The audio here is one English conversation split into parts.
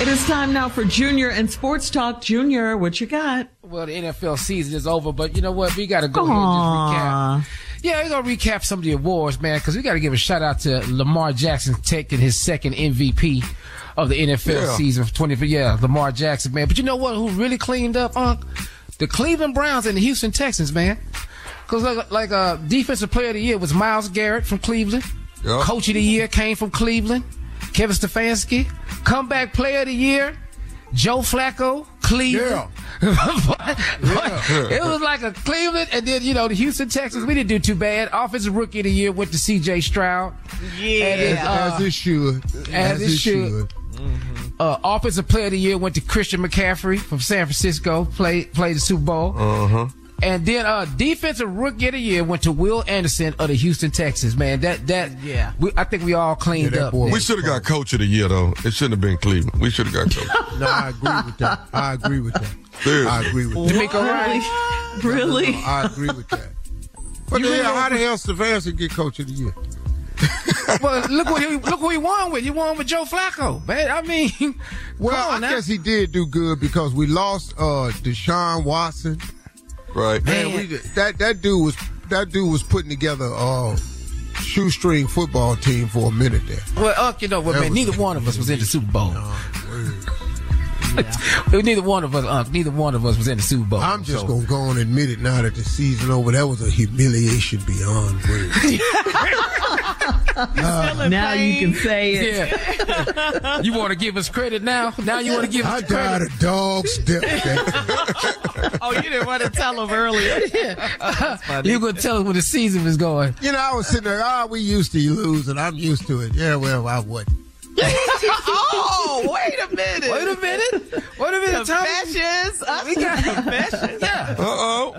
It is time now for Junior and Sports Talk. Junior, what you got? Well, the NFL season is over, but you know what? We got to go ahead and just recap. Yeah, we're going to recap some of the awards, man, because we got to give a shout out to Lamar Jackson taking his second MVP of the NFL Yeah. season for 20. Yeah, Lamar Jackson, man. But you know what? Who really cleaned up, Unc? The Cleveland Browns and the Houston Texans, man. Because like, like uh, defensive player of the year was Myles Garrett from Cleveland. Yeah. Coach of the year came from Cleveland. Kevin Stefanski. Comeback player of the year, Joe Flacco, Cleveland. it was like a Cleveland, and then you know the Houston Texans. We didn't do too bad. Offensive rookie of the year went to C.J. Stroud. Yeah. And then, As uh, it should. as it should. uh, offensive player of the year went to Christian McCaffrey from San Francisco. Played played the Super Bowl. Uh huh. And then uh defensive rookie of the year went to Will Anderson of the Houston Texans. Man, that that Yeah. we, I think we all cleaned Yeah, up. boy. We should have got coach of the year though. It shouldn't have been Cleveland. We should have got coach. No, I agree with that. I agree with that. Seriously. I agree with that. DeMeco Ryan. Really? No, I agree with that. But You then, really- how the hell Stefanski get coach of the year? well, look what he look who he won with. He won with Joe Flacco, man. I mean, Well, I now. guess he did do good because we lost uh Deshaun Watson. Right. Man, Man. we did- that that dude was that dude was putting together a shoestring football team for a minute there. Well, uh, you know what, That man? was- Neither one of us was in the Super Bowl. neither one of us, uh, neither one of us was in the Super Bowl. I'm just So- gonna go and admit it now that the season over. That was a humiliation beyond words. now you can say it. Yeah. you want to give us credit now? Now you want to give I us died credit? a dog's death. Oh, you didn't want to tell them earlier. You gonna tell us when the season was going? you know, I was sitting there. Ah, we used to lose, and I'm used to it. Yeah, well, I would. Oh, wait a minute. Wait a minute. Wait a minute. Tommy. Confessions. Us We got- confessions. Yeah. Uh oh.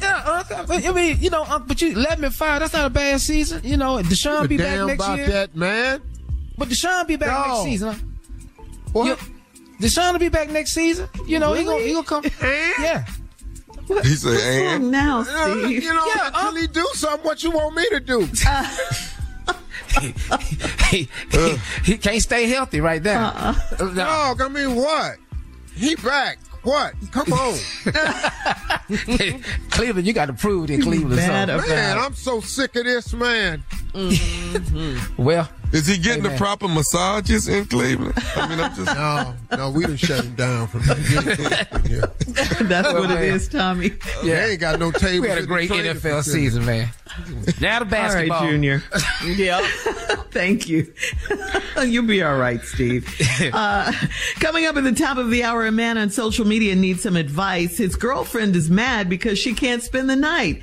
Yeah, uh, I mean, you know, uh, but you 11 and 5, that's not a bad season. You know, Deshaun But be back damn next about year. that, man. But Deshaun be back No. next season. What? You- Deshaun will be back next season. You know, he gonna he gonna come. Yeah. He said, and Now, Uh, Steve. you know, Yeah, until uh- he do something, what you want me to do? He, he, he can't stay healthy right now. Uh, no. Dog, I mean, what? He back. What? Come on. Cleveland, you got to prove that Cleveland. Mad something. about man, I'm so sick of this, man. Mm-hmm. well, is he getting the proper massages in Cleveland? I mean, I'm just no, no. We done shut him down from here. That's what it is, Tommy. Yeah, they ain't got no table. We had a great NFL season, man. Now the basketball, all right, Junior. yeah, thank you. You'll be all right, Steve. Uh, coming up at the top of the hour, a man on social media needs some advice. His girlfriend is mad because she can't spend the night.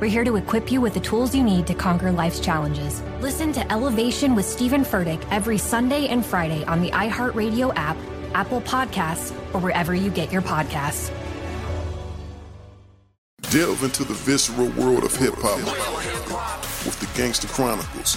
We're here to equip you with the tools you need to conquer life's challenges. Listen to Elevation with Stephen Furtick every Sunday and Friday on the iHeartRadio app, Apple Podcasts, or wherever you get your podcasts. Delve into the visceral world of hip hop with the Gangster Chronicles